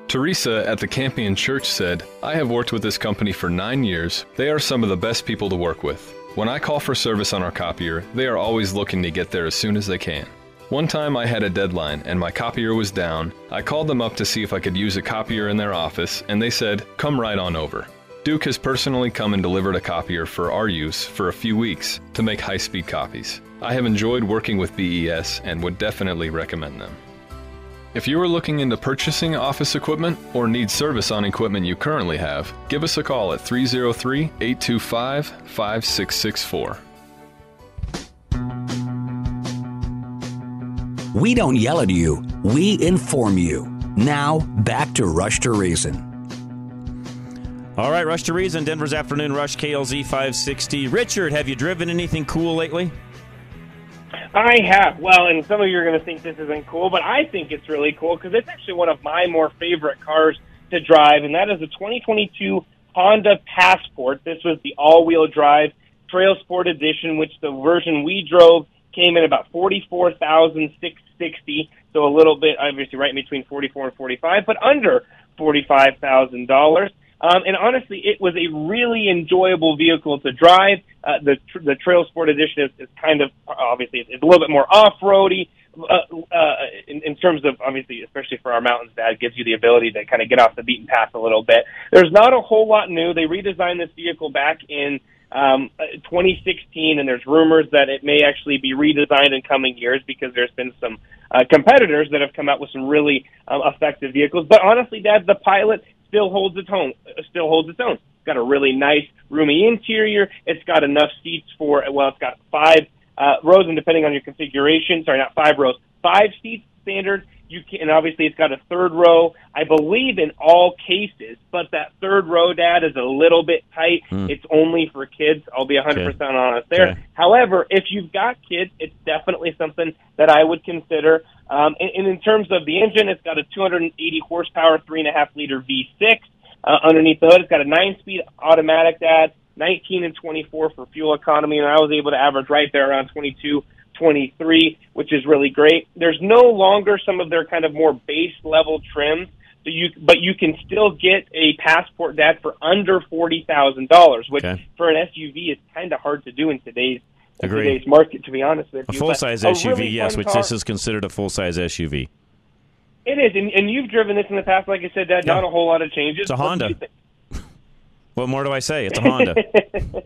S15: Teresa at the Campion Church said, I have worked with this company for nine years. They are some of the best people to work with. When I call for service on our copier, they are always looking to get there as soon as they can. One time I had a deadline and my copier was down. I called them up to see if I could use a copier in their office, and they said, Come right on over. Duke has personally come and delivered a copier for our use for a few weeks to make high speed copies. I have enjoyed working with BES and would definitely recommend them. If you are looking into purchasing office equipment or need service on equipment you currently have, give us a call at 303 825 5664.
S14: We don't yell at you, we inform you. Now, back to Rush to Reason.
S2: All right, Rush to Reason, Denver's Afternoon Rush, KLZ 560. Richard, have you driven anything cool lately?
S12: I have. Well, and some of you are going to think this isn't cool, but I think it's really cool because it's actually one of my more favorite cars to drive, and that is a 2022 Honda Passport. This was the all-wheel drive Trail Sport Edition, which the version we drove came in about 44,660, so a little bit obviously right in between 44 and 45, but under $45,000. Um, and honestly, it was a really enjoyable vehicle to drive. Uh, the tr- the Trail Sport Edition is, is kind of obviously it's, it's a little bit more off roady. Uh, uh, in, in terms of obviously, especially for our mountains, that gives you the ability to kind of get off the beaten path a little bit. There's not a whole lot new. They redesigned this vehicle back in um, 2016, and there's rumors that it may actually be redesigned in coming years because there's been some uh, competitors that have come out with some really um, effective vehicles. But honestly, Dad, the Pilot still holds its own. Still holds its own. It's got a really nice, roomy interior. It's got enough seats for well, it's got five uh, rows, and depending on your configuration, sorry, not five rows, five seats standard. You can, and obviously it's got a third row. I believe in all cases, but that third row, Dad, is a little bit tight.
S2: Hmm.
S12: It's only for kids. I'll be 100% honest there.
S2: Okay.
S12: However, if you've got kids, it's definitely something that I would consider. Um, and, and in terms of the engine, it's got a 280 horsepower, three and a half liter V6. Uh, underneath the hood, it's got a nine-speed automatic, Dad. 19 and 24 for fuel economy, and I was able to average right there around 22 23, which is really great. There's no longer some of their kind of more base level trims. So you, but you can still get a Passport Dad for under forty thousand dollars, which
S2: Okay.
S12: for an SUV is kind of hard to do in today's in today's market. To be honest with you,
S2: A
S12: full
S2: size SUV,
S12: really
S2: yes, which
S12: car.
S2: this is considered a full size SUV.
S12: It is, and, and you've driven this in the past. Like I said, Dad, not a whole lot of changes.
S2: It's a Honda. What more do I say? It's a Honda.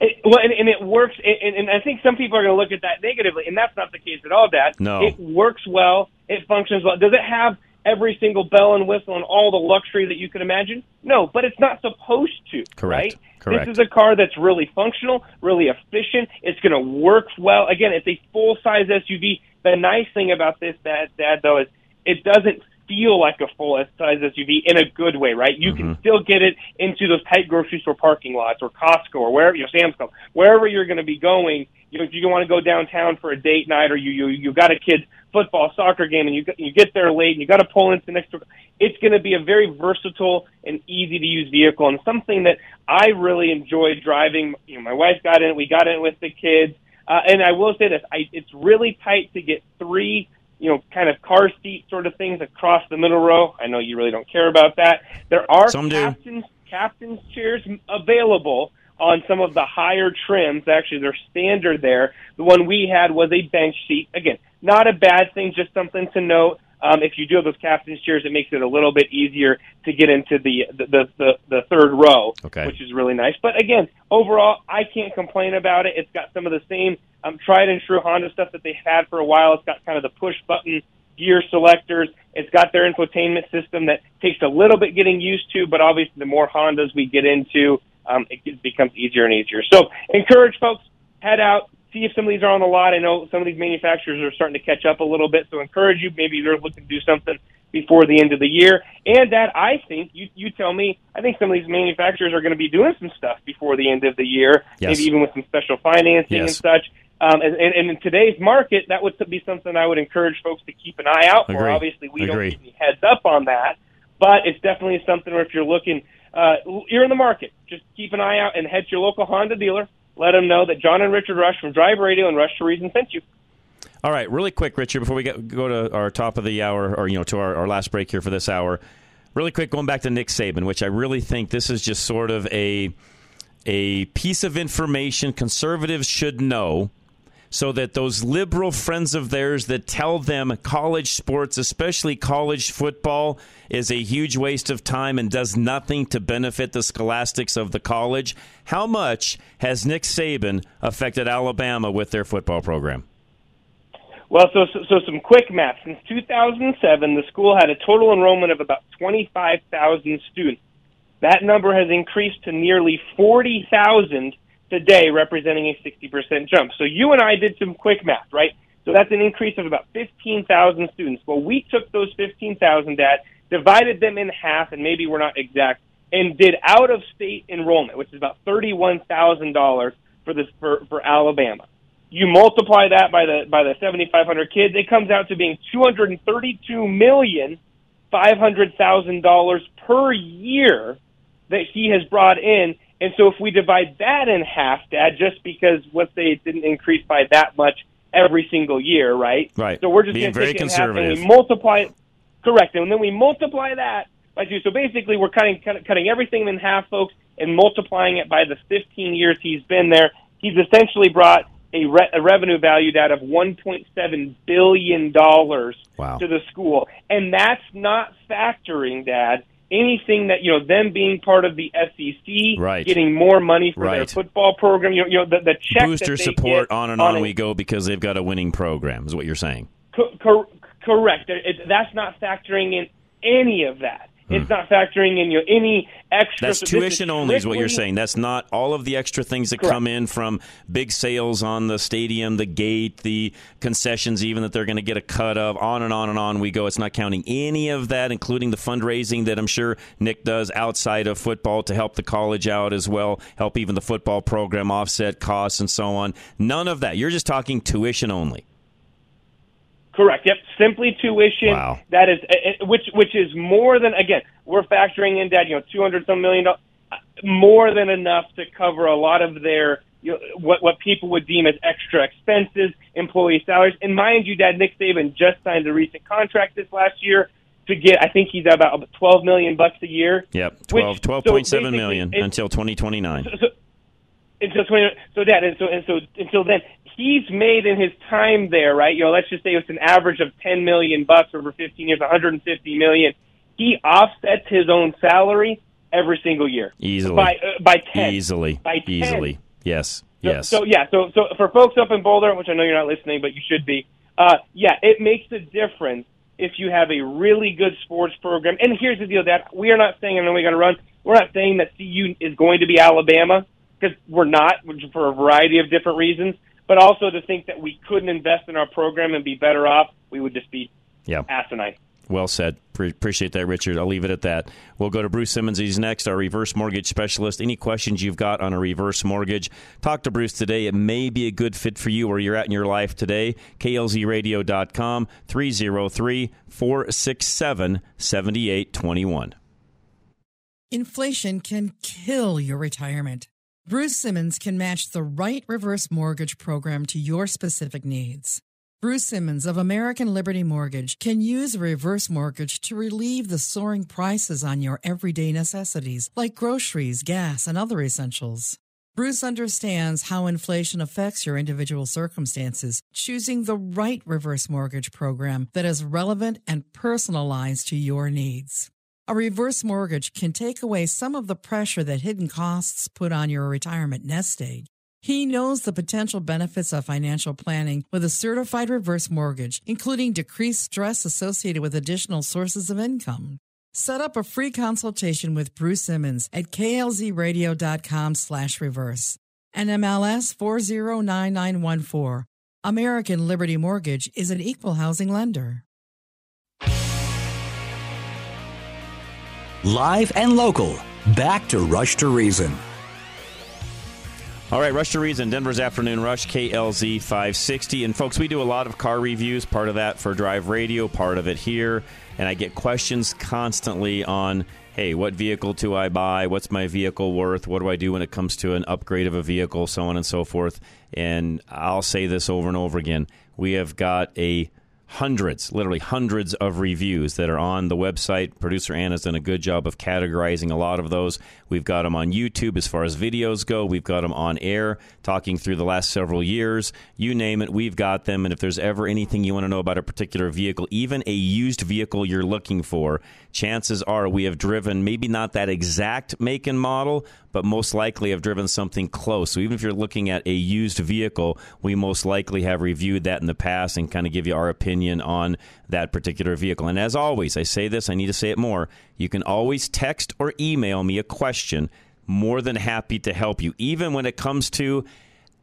S12: It, well, and, and it works, and, and I think some people are going to look at that negatively, and that's not the case at all, Dad.
S2: No.
S12: It works well. It functions well. Does it have every single bell and whistle and all the luxury that you can imagine? No, but it's not supposed to.
S2: Correct.
S12: Right?
S2: Correct.
S12: This is a car that's really functional, really efficient. It's going to work well. Again, it's a full size SUV. The nice thing about this, Dad, Dad, though, is it doesn't feel like a full size SUV in a good way, right? You can still get it into those tight grocery store parking lots or Costco or wherever, you know, Sam's Club, wherever you're going to be going. You know, if you want to go downtown for a date night or you you you got a kid's football soccer game and you you get there late and you got to pull into the next door. It's going to be a very versatile and easy to use vehicle and something that I really enjoy driving. You know, my wife got in it, we got in it with the kids. Uh, and I will say this, I, it's really tight to get three, you know, kind of car seat sort of things across the middle row. I know you really don't care about that. There are
S2: Some do.
S12: captains, captain's chairs available on some of the higher trims. Actually, they're standard there. The one we had was a bench seat. Again, not a bad thing, just something to note. Um, if you do have those captain's chairs, it makes it a little bit easier to get into the the the, the, the third row,
S2: Okay.
S12: which is really nice. But again, overall, I can't complain about it. It's got some of the same um, tried and true Honda stuff that they've had for a while. It's got kind of the push button gear selectors. It's got their infotainment system that takes a little bit getting used to, but obviously the more Hondas we get into, um, it becomes easier and easier. So encourage folks, head out, see if some of these are on the lot. I know some of these manufacturers are starting to catch up a little bit, so encourage you. Maybe they're looking to do something before the end of the year. And that I think you you tell me. I think some of these manufacturers are going to be doing some stuff before the end of the year.
S2: Yes.
S12: Maybe even with some special financing and such. Um, and, and, in today's market, that would be something I would encourage folks to keep an eye out for. Obviously, we
S2: Agree.
S12: don't get any heads up on that, but it's definitely something where if you're looking, uh, you're in the market, just keep an eye out and head to your local Honda dealer. Let them know that John and Richard Rush from Drive Radio and Rush to Reason sent you.
S2: All right, really quick, Richard, before we get, go to our top of the hour, or you know, to our, our last break here for this hour. Really quick, going back to Nick Saban, which I really think this is just sort of a a piece of information conservatives should know, so that those liberal friends of theirs that tell them college sports, especially college football, is a huge waste of time and does nothing to benefit the scholastics of the college. How much has Nick Saban affected Alabama with their football program?
S12: Well, so, so so some quick math. Since 2007, the school had a total enrollment of about 25,000 students. That number has increased to nearly 40,000 today, representing a 60% jump. So you and I did some quick math, right? So that's an increase of about 15,000 students. Well, we took those 15,000, Dad, divided them in half, and maybe we're not exact, and did out of state enrollment, which is about $31,000 for this for, for Alabama you multiply that by the by the 7500 kids it comes out to being 232 million 500,000 dollars per year that he has brought in and so if we divide that in half dad just because let's say it didn't increase by that much every single year right
S2: Right.
S12: so we're just
S2: Being very
S12: take it in half and
S2: conservative.
S12: we multiply it correct and then we multiply that by two so basically we're cutting cutting, cutting everything in half folks and multiplying it by the 15 years he's been there he's essentially brought a, re- a revenue valued out of 1.7 billion dollars
S2: Wow.
S12: to the school, and that's not factoring, Dad, anything that you know them being part of the SEC,
S2: Right.
S12: getting more money for their football program. You know, you know the, the check that
S2: Booster support on and on
S12: a-
S2: we go because they've got a winning program, is what you're saying.
S12: Co- cor- correct. It- that's not factoring in any of that. It's not factoring in you know, any extra.
S2: Hmm. That's
S12: so this is
S2: tuition only, is what you're saying. That's not all of the extra things that
S12: Correct.
S2: come in from big sales on the stadium, the gate, the concessions, even that they're going to get a cut of. On and on and on we go. It's not counting any of that, including the fundraising that I'm sure Nick does outside of football to help the college out as well, help even the football program offset costs and so on. None of that. You're just talking tuition only.
S12: Correct. Yep. Simply tuition.
S2: Wow.
S12: That is, which which is more than again. We're factoring in that you know two hundred some million dollars, more than enough to cover a lot of their you know, what what people would deem as extra expenses, employee salaries. And mind you, Dad, Nick Saban just signed a recent contract this last year to get. I think he's about twelve million bucks a year.
S2: Yep,
S12: Which-
S2: 12,
S12: so
S2: 12.7
S12: basically
S2: million
S12: it-
S2: until 2029.
S12: So, so, until twenty. So Dad, and so and so until then, he's made in his time there, right? You know, let's just say it's an average of ten million bucks over fifteen years, one hundred and fifty million. He offsets his own salary every single year
S2: Easily.
S12: by uh, by ten.
S2: Easily.
S12: By 10.
S2: Easily. Yes.
S12: So,
S2: yes.
S12: So yeah, so so for folks up in Boulder, which I know you're not listening, but you should be. Uh, yeah, it makes a difference if you have a really good sports program. And here's the deal: that we are not saying, know we got to run. We're not saying that CU is going to be Alabama because we're not for a variety of different reasons. But also to think that we couldn't invest in our program and be better off, we would just be
S2: yeah.
S12: asinine.
S2: Well said. Pre- appreciate that, Richard. I'll leave it at that. We'll go to Bruce Simmons. He's next, our reverse mortgage specialist. Any questions you've got on a reverse mortgage, talk to Bruce today. It may be a good fit for you where you're at in your life today. KLZradio.com, 303 467 7821.
S6: Inflation can kill your retirement. Bruce Simmons can match the right reverse mortgage program to your specific needs. Bruce Simmons of American Liberty Mortgage can use a reverse mortgage to relieve the soaring prices on your everyday necessities like groceries, gas, and other essentials. Bruce understands how inflation affects your individual circumstances, choosing the right reverse mortgage program that is relevant and personalized to your needs. A reverse mortgage can take away some of the pressure that hidden costs put on your retirement nest egg. He knows the potential benefits of financial planning with a certified reverse mortgage, including decreased stress associated with additional sources of income. Set up a free consultation with Bruce Simmons at klzradio.com slash reverse. NMLS 409914. American Liberty Mortgage is an equal housing lender.
S11: Live and local. Back to Rush to Reason.
S2: All right, Rush to Reason, Denver's Afternoon Rush, KLZ 560. And folks, we do a lot of car reviews, part of that for Drive Radio, part of it here. And I get questions constantly on hey, what vehicle do I buy? What's my vehicle worth? What do I do when it comes to an upgrade of a vehicle? So on and so forth. And I'll say this over and over again. We have got a hundreds, literally hundreds of reviews that are on the website. Producer Anna's done a good job of categorizing a lot of those. We've got them on YouTube as far as videos go. We've got them on air, talking through the last several years. You name it, we've got them. And if there's ever anything you want to know about a particular vehicle, even a used vehicle you're looking for, chances are we have driven maybe not that exact make and model, but most likely have driven something close. So even if you're looking at a used vehicle, we most likely have reviewed that in the past and kind of give you our opinion on that particular vehicle. And as always, I say this, I need to say it more. You can always text or email me a question. More than happy to help you, even when it comes to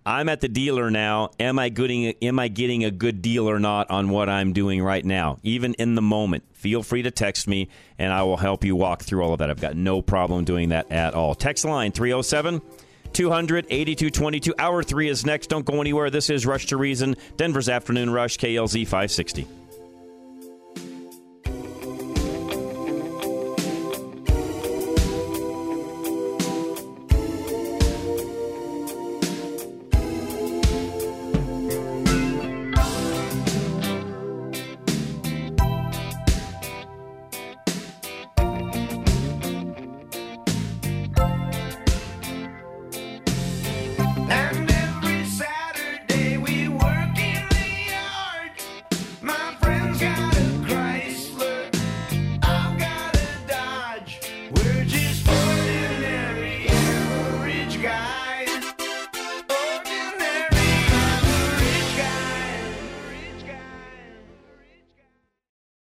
S2: I'm at the dealer now. Am I getting am I getting a good deal or not on what I'm doing right now? Even in the moment, feel free to text me and I will help you walk through all of that. I've got no problem doing that at all. Text line 307 200 8222. Hour 3 is next. Don't go anywhere. This is Rush to Reason, Denver's Afternoon Rush, KLZ 560.